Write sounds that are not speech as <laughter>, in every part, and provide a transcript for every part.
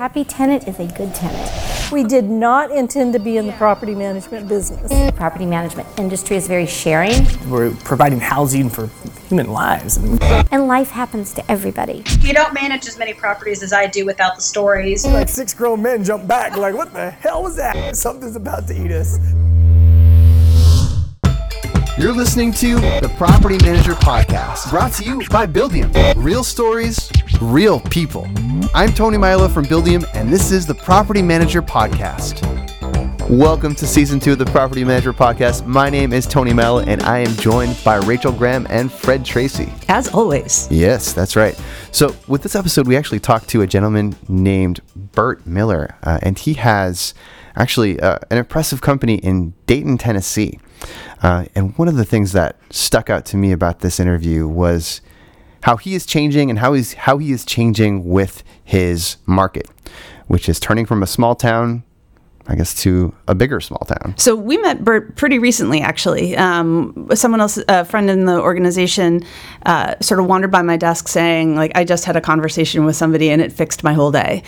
happy tenant is a good tenant. We did not intend to be in the property management business. The property management industry is very sharing. We're providing housing for human lives. And life happens to everybody. You don't manage as many properties as I do without the stories. Like six grown men jump back, like, what the hell was that? Something's about to eat us. You're listening to the Property Manager Podcast, brought to you by Buildium. Real stories, real people. I'm Tony Milo from Buildium, and this is the Property Manager Podcast. Welcome to season two of the Property Manager Podcast. My name is Tony Milo, and I am joined by Rachel Graham and Fred Tracy. As always. Yes, that's right. So, with this episode, we actually talked to a gentleman named Bert Miller, uh, and he has actually uh, an impressive company in Dayton, Tennessee. Uh, and one of the things that stuck out to me about this interview was how he is changing and how he's how he is changing with his market, which is turning from a small town I guess, to a bigger small town. So we met Bert pretty recently, actually. Um, someone else, a friend in the organization, uh, sort of wandered by my desk saying, like, I just had a conversation with somebody and it fixed my whole day.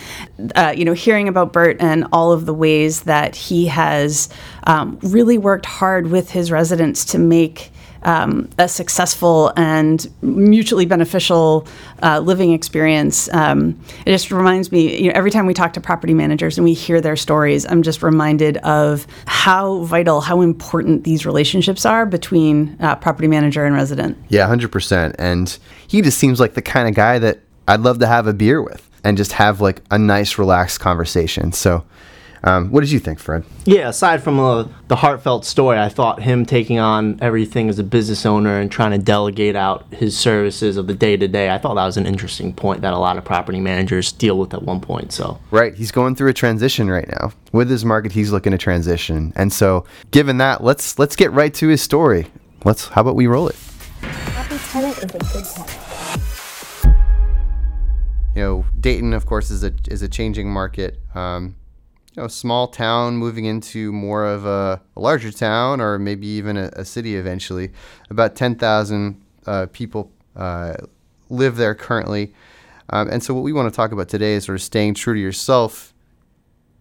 Uh, you know, hearing about Bert and all of the ways that he has um, really worked hard with his residents to make um, a successful and mutually beneficial uh, living experience. Um, it just reminds me, you know, every time we talk to property managers and we hear their stories, I'm just reminded of how vital, how important these relationships are between uh, property manager and resident. Yeah, 100%. And he just seems like the kind of guy that I'd love to have a beer with and just have like a nice, relaxed conversation. So, um, what did you think, Fred? Yeah, aside from uh, the heartfelt story, I thought him taking on everything as a business owner and trying to delegate out his services of the day to day, I thought that was an interesting point that a lot of property managers deal with at one point. So right, he's going through a transition right now with his market. He's looking to transition, and so given that, let's let's get right to his story. Let's how about we roll it? Happy tenant is a good tenant you know, Dayton, of course, is a is a changing market. Um, you know, small town moving into more of a, a larger town or maybe even a, a city eventually. About 10,000 uh, people uh, live there currently. Um, and so, what we want to talk about today is sort of staying true to yourself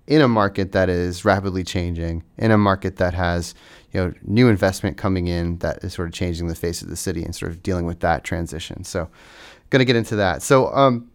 in a market that is rapidly changing, in a market that has you know new investment coming in that is sort of changing the face of the city and sort of dealing with that transition. So, going to get into that. So, um,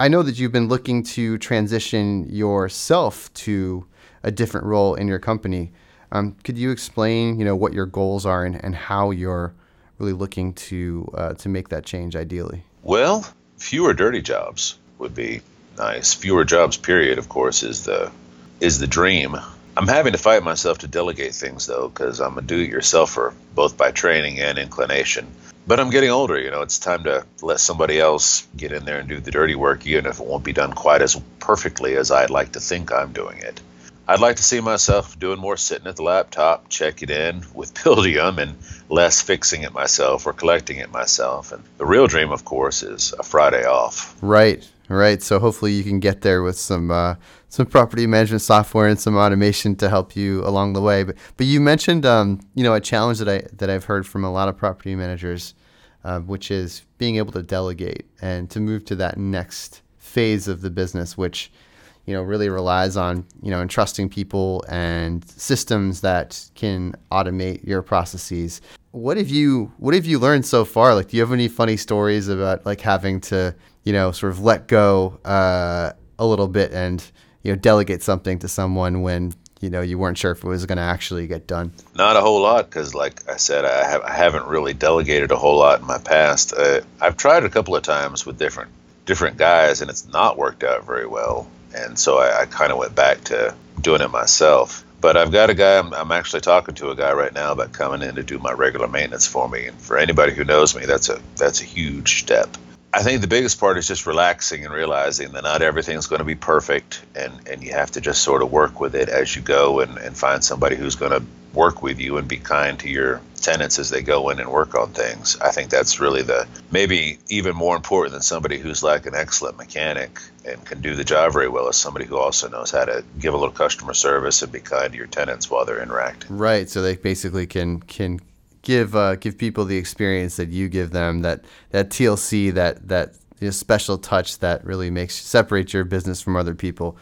I know that you've been looking to transition yourself to a different role in your company. Um, could you explain, you know, what your goals are and, and how you're really looking to uh, to make that change ideally? Well, fewer dirty jobs would be nice. Fewer jobs, period. Of course, is the is the dream. I'm having to fight myself to delegate things though, because I'm a do-it-yourselfer, both by training and inclination but I'm getting older. You know, it's time to let somebody else get in there and do the dirty work, even if it won't be done quite as perfectly as I'd like to think I'm doing it. I'd like to see myself doing more sitting at the laptop, checking in with Buildium, and less fixing it myself or collecting it myself. And the real dream, of course, is a Friday off. Right, right. So hopefully you can get there with some uh, some property management software and some automation to help you along the way. But but you mentioned um, you know a challenge that I that I've heard from a lot of property managers uh, which is being able to delegate and to move to that next phase of the business, which you know really relies on you know entrusting people and systems that can automate your processes. What have you What have you learned so far? Like, do you have any funny stories about like having to you know sort of let go uh, a little bit and you know delegate something to someone when you know you weren't sure if it was going to actually get done? Not a whole lot, because like I said, I, have, I haven't really delegated a whole lot in my past. Uh, I've tried a couple of times with different different guys, and it's not worked out very well. And so I, I kind of went back to doing it myself. But I've got a guy. I'm, I'm actually talking to a guy right now about coming in to do my regular maintenance for me. And for anybody who knows me, that's a that's a huge step. I think the biggest part is just relaxing and realizing that not everything's going to be perfect, and, and you have to just sort of work with it as you go and, and find somebody who's going to work with you and be kind to your tenants as they go in and work on things. I think that's really the maybe even more important than somebody who's like an excellent mechanic and can do the job very well is somebody who also knows how to give a little customer service and be kind to your tenants while they're interacting. Right. So they basically can can give uh, give people the experience that you give them that that TLC that that a special touch that really makes separate your business from other people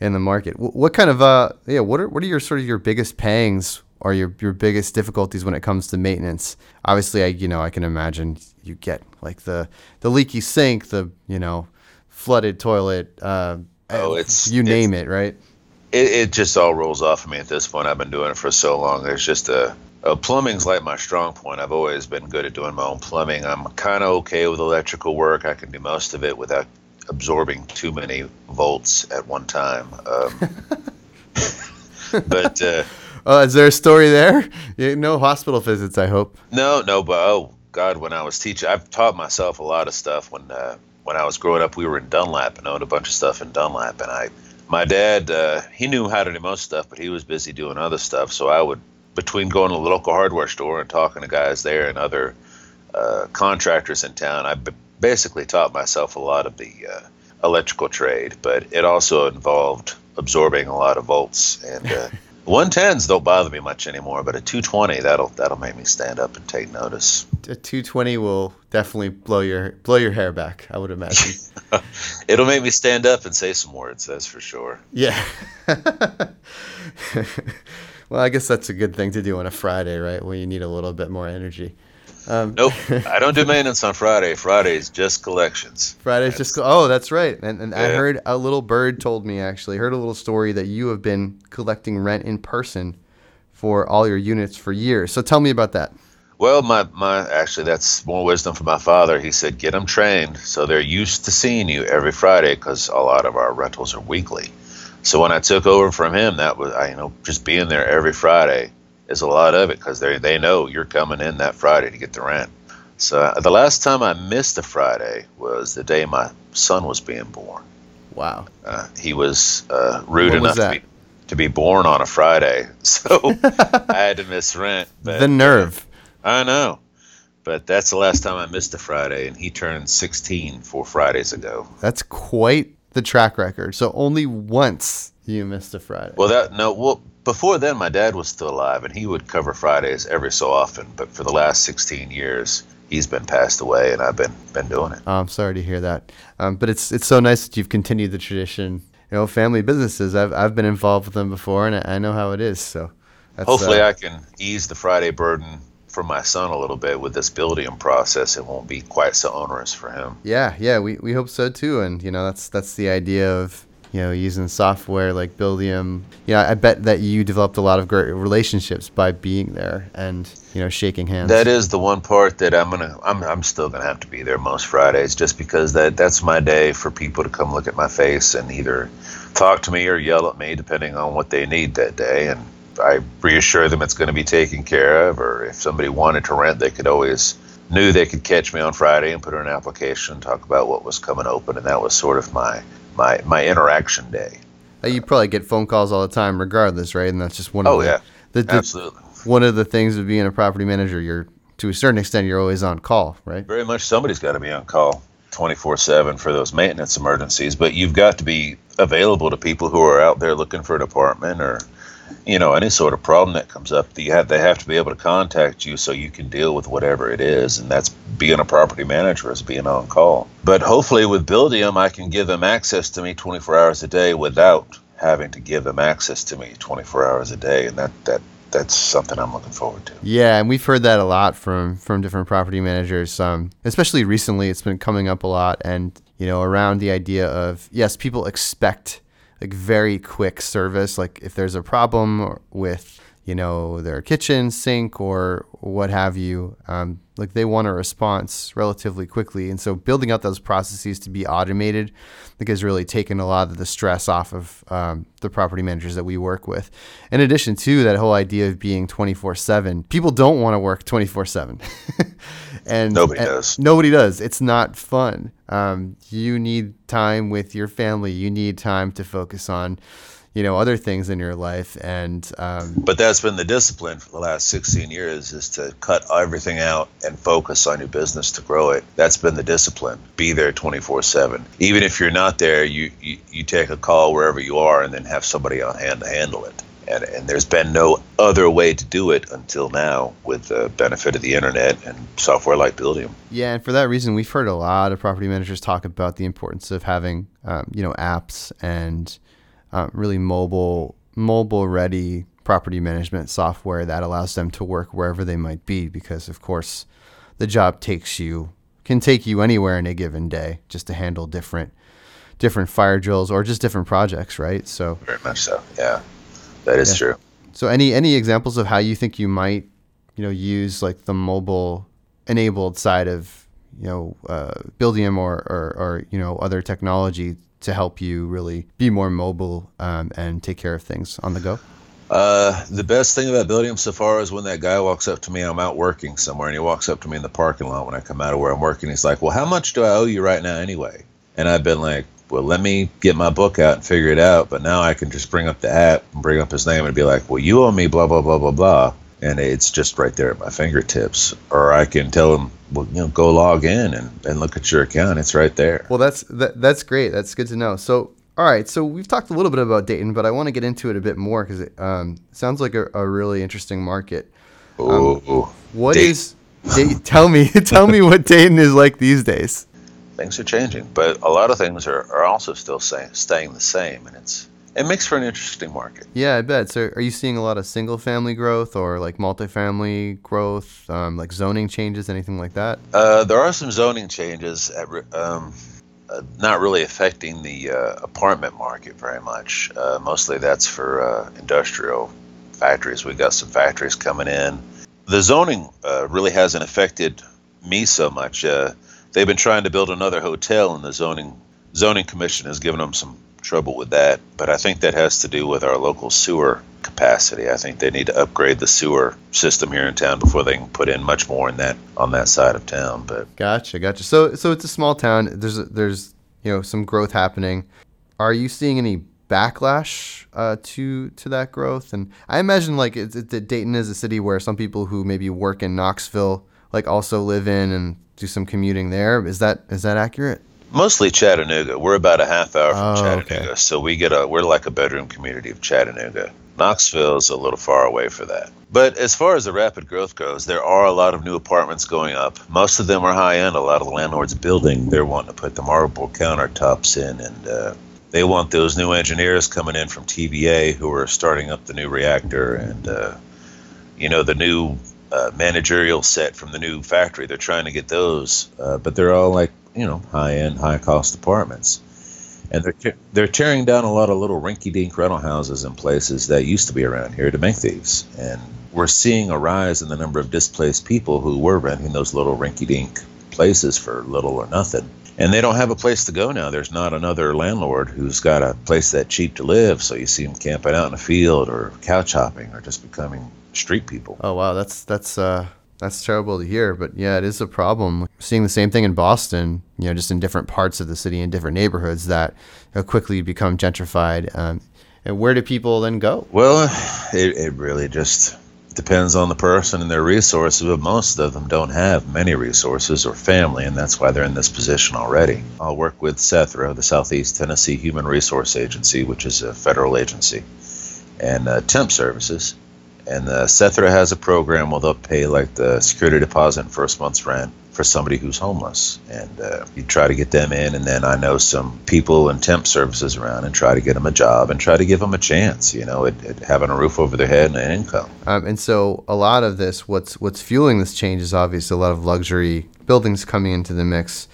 in the market. Wh- What kind of uh yeah what are what are your sort of your biggest pangs or your your biggest difficulties when it comes to maintenance? Obviously, I you know I can imagine you get like the the leaky sink, the you know flooded toilet. Uh, Oh, it's- you it's- name it, right? it, it just all rolls off of me at this point. I've been doing it for so long. There's just a, uh plumbing's like my strong point. I've always been good at doing my own plumbing. I'm kind of okay with electrical work. I can do most of it without absorbing too many volts at one time. Um, but uh, <laughs> Uh, is there a story there? No hospital visits, I hope. no, no, but oh God, when I was teaching, I've taught myself a lot of stuff. When uh, when I was growing up, we were in Dunlap and owned a bunch of stuff in Dunlap, and I my dad uh, he knew how to do most stuff, but he was busy doing other stuff. So I would between going to the local hardware store and talking to guys there and other uh, contractors in town, I b- basically taught myself a lot of the uh, electrical trade. But it also involved absorbing a lot of volts and. Uh, <laughs> 110s don't bother me much anymore, but a 220 that'll that'll make me stand up and take notice. A 220 will definitely blow your blow your hair back. I would imagine. <laughs> It'll make me stand up and say some words, that's for sure. yeah. <laughs> well, I guess that's a good thing to do on a Friday, right? When you need a little bit more energy. Um, nope, <laughs> I don't do maintenance on Friday. Friday's just collections. Fridays just go. Oh, that's right. And, and I heard a little bird told me actually heard a little story that you have been collecting rent in person for all your units for years. So tell me about that. Well, my, my actually that's more wisdom from my father. He said get them trained so they're used to seeing you every Friday because a lot of our rentals are weekly. So when I took over from him, that was I you know just being there every Friday is a lot of it because they they know you're coming in that Friday to get the rent. So uh, the last time I missed a Friday was the day my son was being born. Wow. Uh, he was uh, rude was enough to be, to be born on a Friday, <laughs> so <laughs> I had to miss rent. But, the nerve. I know, but that's the last time I missed a Friday, and he turned 16 four Fridays ago. That's quite the track record. So only once you missed a Friday. Well, that no, well before then my dad was still alive, and he would cover Fridays every so often. But for the last 16 years, he's been passed away, and I've been been doing it. Oh, I'm sorry to hear that. Um, but it's it's so nice that you've continued the tradition. You know, family businesses. I've I've been involved with them before, and I, I know how it is. So, that's, Hopefully, uh, I can ease the Friday burden for my son a little bit with this Buildium process. It won't be quite so onerous for him. Yeah, yeah, we, we hope so too. And you know, that's that's the idea of you know using software like Buildium. Yeah, I bet that you developed a lot of great relationships by being there and you know shaking hands. That is the one part that I'm gonna. I'm, I'm still gonna have to be there most Fridays, just because that that's my day for people to come look at my face and either talk to me or yell at me, depending on what they need that day. And I reassure them it's going to be taken care of. Or if somebody wanted to rent, they could always knew they could catch me on Friday and put in an application and talk about what was coming open. And that was sort of my my my interaction day. You probably get phone calls all the time, regardless, right? And that's just one of Oh the, yeah, the, the absolutely. one of the things of being a property manager. You're to a certain extent you're always on call, right? Very much somebody's got to be on call 24 7 for those maintenance emergencies, but you've got to be available to people who are out there looking for an apartment or you know any sort of problem that comes up you have they have to be able to contact you so you can deal with whatever it is and that's being a property manager is being on call but hopefully with buildium i can give them access to me 24 hours a day without having to give them access to me 24 hours a day and that that that's something i'm looking forward to Yeah, and we've heard that a lot from from different property managers. Um, especially recently, it's been coming up a lot, and you know, around the idea of yes, people expect like very quick service. Like if there's a problem with you know their kitchen sink or what have you, um, like they want a response relatively quickly, and so building out those processes to be automated, think has really taken a lot of the stress off of um, the property managers that we work with. In addition to that whole idea of being 24/7, people don't want to work 24/7, <laughs> and Nobody and does. Nobody does. It's not fun. Um, you need time with your family. You need time to focus on, you know, other things in your life, and um, But that's been the discipline for the last 16 years is to cut everything out and focus on your business to grow it. That's been the discipline. Be there 24 7. Even if you're not there, you, you, you take a call wherever you are and then have somebody on hand to handle it. And, and there's been no other way to do it until now with the benefit of the internet and software like Buildium. Yeah, and for that reason, we've heard a lot of property managers talk about the importance of having, um, you know, apps and uh, really mobile, mobile ready property management software that allows them to work wherever they might be. Because of course, the job takes you can take you anywhere in a given day just to handle different different fire drills or just different projects, right? So Very much so. Yeah, that is Yeah. true. So any any examples of how you think you might, you know, use like the mobile enabled side of, you know, uh, Buildium or, or or you know other technology to help you really be more mobile um, and take care of things on the go? Uh, the best thing about Buildium so far is when that guy walks up to me, I'm out working somewhere, and he walks up to me in the parking lot when I come out of where I'm working. He's like, "Well, how much do I owe you right now, anyway?" And I've been like, "Well, let me get my book out and figure it out." But now I can just bring up the app and bring up his name and be like, "Well, you owe me blah blah blah blah blah," and it's just right there at my fingertips. Or I can tell him, "Well, you know, go log in and, and look at your account. It's right there." Well, that's that, that's great. That's good to know. So, all right. So we've talked a little bit about Dayton, but I want to get into it a bit more because it um, sounds like a, a really interesting market. Ooh, What Dayton. is? Day, tell me, <laughs> tell me what Dayton is like these days. Things are changing, but a lot of things are, are also still say, staying the same, and it's it makes for an interesting market. Yeah, I bet. So, are you seeing a lot of single family growth or like multifamily growth, um, like zoning changes, anything like that? Uh, there are some zoning changes, at, um, uh, not really affecting the uh, apartment market very much. Uh, mostly that's for uh, industrial factories. We got some factories coming in. The zoning uh, really hasn't affected me so much. They've been trying to build another hotel, and the zoning zoning commission has given them some trouble with that. But I think that has to do with our local sewer capacity. I think they need to upgrade the sewer system here in town before they can put in much more in that on that side of town. But Gotcha, gotcha. So, so it's a small town. There's there's you know some growth happening. Are you seeing any backlash uh, to to that growth? And I imagine like it's, that Dayton is a city where some people who maybe work in Knoxville like also live in and do some commuting there. Is that is that accurate? mostly Chattanooga. We're about a half hour from Oh, Chattanooga, okay. so we get a we're like a bedroom community of Chattanooga. Knoxville is a little far away for that. But as far as the rapid growth goes, there are a lot of new apartments going up. Most of them are high end. A lot of the landlords building, they're wanting to put the marble countertops in, and uh, they want those new engineers coming in from TVA who are starting up the new reactor, and uh, you know the new uh, managerial set from the new factory. They're trying to get those, uh, but they're all like you know high end, high cost apartments and they're te- they're tearing down a lot of little rinky-dink rental houses in places that used to be around here to make these. And we're seeing a rise in the number of displaced people who were renting those little rinky-dink places for little or nothing. And they don't have a place to go now. There's not another landlord who's got a place that cheap to live. So you see them camping out in a field or couch hopping or just becoming street people. Oh wow, that's that's uh that's terrible to hear, but yeah, it is a problem. Seeing the same thing in Boston, you know, just in different parts of the city in different neighborhoods that quickly become gentrified. Um, and where do people then go? Well, it, it really just depends on the person and their resources, but most of them don't have many resources or family, and that's why they're in this position already. I'll work with SETHRA, the Southeast Tennessee Human Resource Agency, which is a federal agency, and uh, temp services. And uh, SETHRA has a program where they'll pay like the security deposit and first month's rent for somebody who's homeless. And uh, you try to get them in, and then I know some people in temp services around and try to get them a job and try to give them a chance, you know, at, at having a roof over their head and an income. Um, and so a lot of this, what's what's fueling this change is obviously a lot of luxury buildings coming into the mix.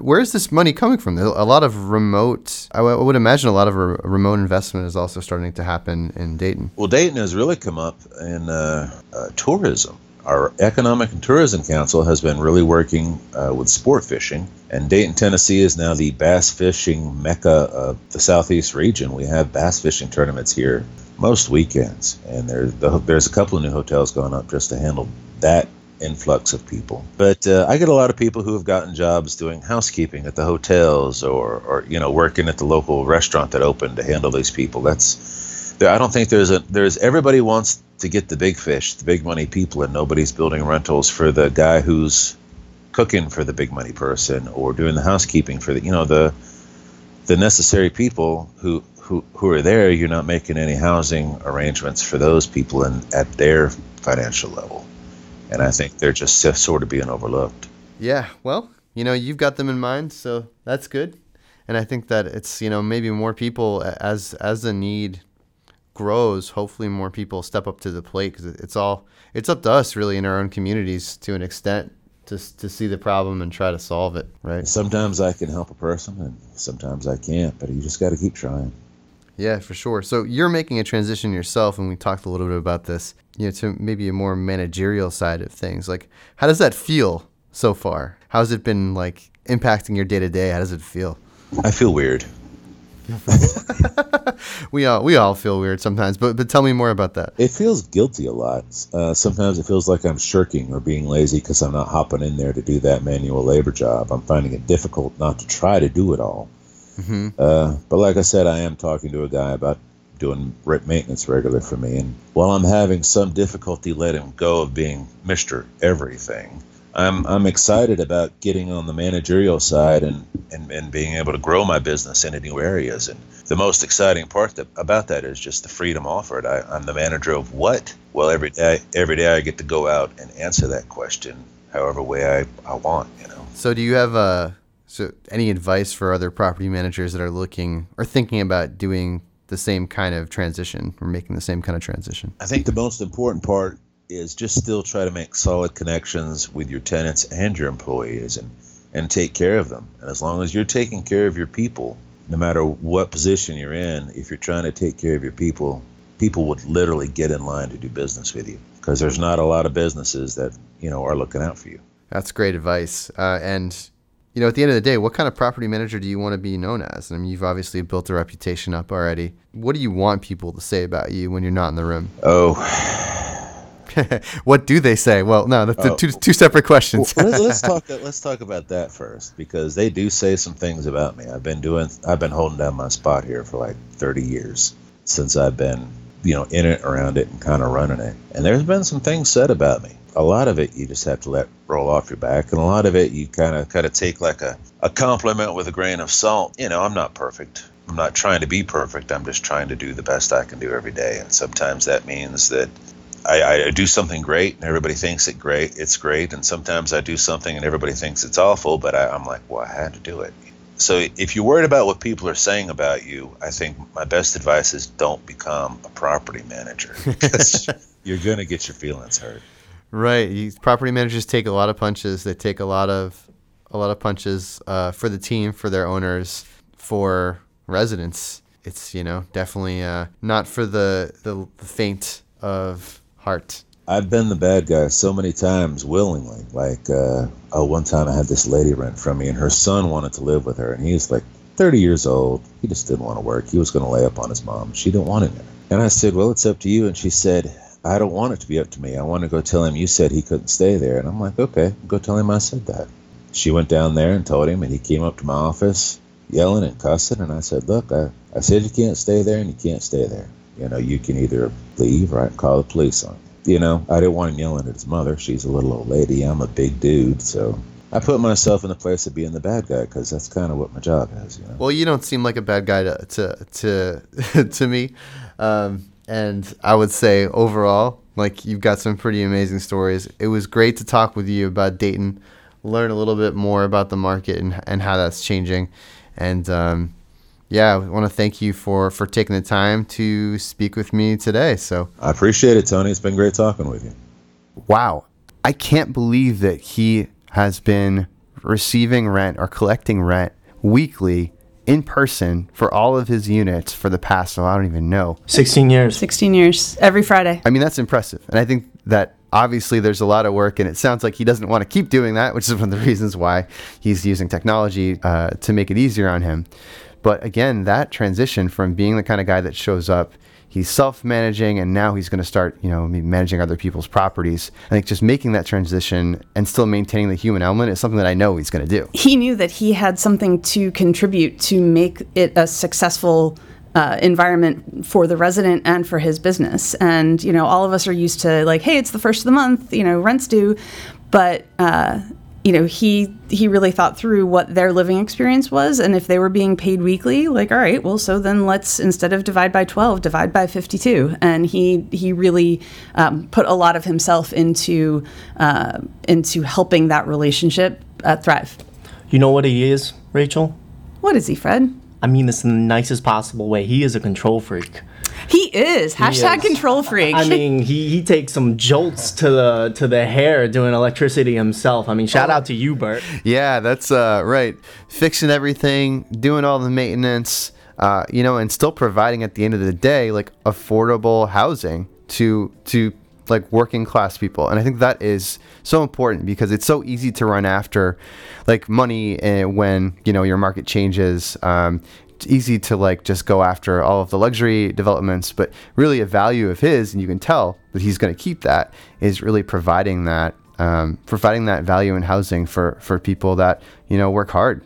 Where is this money coming from? A lot of remote, I w- I would imagine a lot of re- remote investment is also starting to happen in Dayton. Well, Dayton has really come up in uh, uh, tourism. Our Economic and Tourism Council has been really working uh, with sport fishing, and Dayton, Tennessee is now the bass fishing mecca of the southeast region. We have bass fishing tournaments here most weekends, and there, the, there's a couple of new hotels going up just to handle that influx of people. But uh, I get a lot of people who have gotten jobs doing housekeeping at the hotels or, or you know working at the local restaurant that opened to handle these people. That's there, I don't think there's a there's everybody wants to get the big fish, the big money people, and nobody's building rentals for the guy who's cooking for the big money person or doing the housekeeping for the you know the the necessary people who who who are there, you're not making any housing arrangements for those people and at their financial level, and I think they're just sort of being overlooked. Yeah, well, you know, you've got them in mind, so that's good. And I think that it's, you know, maybe more people as as the need grows, hopefully more people step up to the plate cuz it's all it's up to us really in our own communities to an extent to to see the problem and try to solve it, right? Sometimes I can help a person and sometimes I can't, but you just got to keep trying. Yeah, for sure. So you're making a transition yourself, and we talked a little bit about this, you know, to maybe a more managerial side of things. Like, how does that feel so far? How's it been like impacting your day to day? How does it feel? I feel weird. <laughs> we all we all feel weird sometimes, but but tell me more about that. It feels guilty a lot. Uh, sometimes it feels like I'm shirking or being lazy because I'm not hopping in there to do that manual labor job. I'm finding it difficult not to try to do it all. Mm-hmm. Uh, but like I said, I am talking to a guy about doing maintenance regular for me, and while I'm having some difficulty letting go of being Mister Everything, I'm I'm excited about getting on the managerial side and, and, and being able to grow my business into new areas. And the most exciting part that, about that is just the freedom offered. I, I'm the manager of what? Well, every day every day I get to go out and answer that question however way I, I want. You know. So do you have uh so any advice for other property managers that are looking or thinking about doing the same kind of transition or making the same kind of transition? I think the most important part is just still try to make solid connections with your tenants and your employees and and take care of them. And as long as you're taking care of your people, no matter what position you're in, if you're trying to take care of your people, people would literally get in line to do business with you because there's not a lot of businesses that you know are looking out for you. That's great advice. Uh, and you know, at the end of the day, what kind of property manager do you want to be known as? I mean, you've obviously built a reputation up already. What do you want people to say about you when you're not in the room? Oh, <laughs> what do they say? Well, no, that's uh, two, two separate questions. well, let's, let's, talk. <laughs> Let's talk about that first because they do say some things about me. I've been doing. I've been holding down my spot here for like 30 years since I've been, you know, in it, around it, and kind of running it. And there's been some things said about me. A lot of it you just have to let roll off your back, and a lot of it you kind of kind of take like a a compliment with a grain of salt. You know, I'm not perfect. I'm not trying to be perfect. I'm just trying to do the best I can do every day. And sometimes that means that I, I, do something great and everybody thinks it great. It's great, and sometimes I do something and everybody thinks it's awful. But I, I'm like, well, I had to do it. So if you're worried about what people are saying about you, I think my best advice is don't become a property manager because <laughs> you're gonna get your feelings hurt. Right. property managers take a lot of punches. They take a lot of a lot of punches uh, for the team, for their owners, for residents. It's you know definitely uh, not for the, the the faint of heart. I've been the bad guy so many times willingly. Like, uh, oh, one time I had this lady rent from me, and her son wanted to live with her, and he's like 30 years old. He just didn't want to work. He was going to lay up on his mom. She didn't want him there. And I said, well, it's up to you. And she said, I don't want it to be up to me. I want to go tell him you said he couldn't stay there. And I'm like, okay, go tell him I said that. She went down there and told him, and he came up to my office yelling and cussing. And I said, look, I, I said you can't stay there, and you can't stay there. You know, you can either leave or I can call the police on you. You know, I didn't want him yelling at his mother. She's a little old lady. I'm a big dude, so I put myself in the place of being the bad guy because that's kind of what my job is. You know? Well, you don't seem like a bad guy to to to, <laughs> to me, um, and I would say overall, like you've got some pretty amazing stories. It was great to talk with you about Dayton, learn a little bit more about the market and and how that's changing, and um, yeah, I want to thank you for for taking the time to speak with me today. So I appreciate it, Tony. It's been great talking with you. Wow, I can't believe that he has been receiving rent or collecting rent weekly in person for all of his units for the past, so I don't even know. 16 years. 16 years, every Friday. I mean, that's impressive. And I think that obviously there's a lot of work, and it sounds like he doesn't want to keep doing that, which is one of the reasons why he's using technology uh, to make it easier on him. But again, that transition from being the kind of guy that shows up, he's self-managing, and now he's going to start, you know, managing other people's properties. I think just making that transition and still maintaining the human element is something that I know he's going to do. He knew that he had something to contribute to make it a successful. Uh, environment for the resident and for his business. And, you know, all of us are used to like, hey, it's the first of the month, you know, rent's due. But uh, you know he he really thought through what their living experience was and if they were being paid weekly like all right well so then let's instead of divide by 12 divide by 52 and he he really um, put a lot of himself into uh, into helping that relationship uh, thrive You know what he is, Rachel? what is he fred I mean this in the nicest possible way. He is a control freak. He is hashtag is. control freak I mean, he, he takes some jolts to the to the hair doing electricity himself. I mean, shout out to you, Bert. Yeah, that's uh, right. Fixing everything, doing all the maintenance, uh, you know, and still providing at the end of the day like affordable housing to to like working class people. And I think that is so important because it's so easy to run after like money uh, when you know your market changes. Um, it's easy to like just go after all of the luxury developments, but really a value of his, and you can tell that he's going to keep that, is really providing that um, providing that value in housing for for people that you know work hard.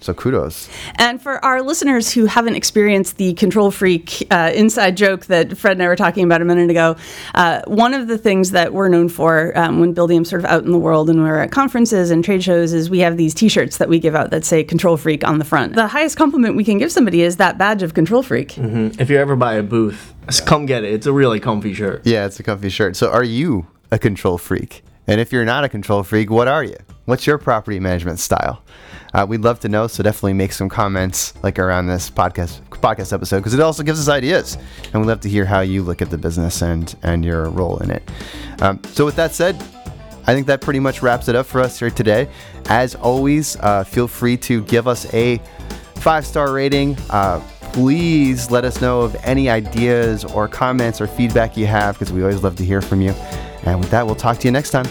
So kudos. And for our listeners who haven't experienced the control freak uh, inside joke that Fred and I were talking about a minute ago, uh, one of the things that we're known for um, when Buildium's sort of out in the world and we're at conferences and trade shows is we have these T-shirts that we give out that say "Control Freak" on the front. The highest compliment we can give somebody is that badge of Control Freak. If you ever buy a booth, just come get it. It's a really comfy shirt. Yeah, it's a comfy shirt. So are you a control freak? And if you're not a control freak, what are you? What's your property management style? Uh, we'd love to know. So definitely make some comments like around this podcast podcast episode because it also gives us ideas, and we'd love to hear how you look at the business and and your role in it. Um, so with that said, I think that pretty much wraps it up for us here today. As always, uh, feel free to give us a five star rating. Uh, please let us know of any ideas or comments or feedback you have because we always love to hear from you. And with that, we'll talk to you next time.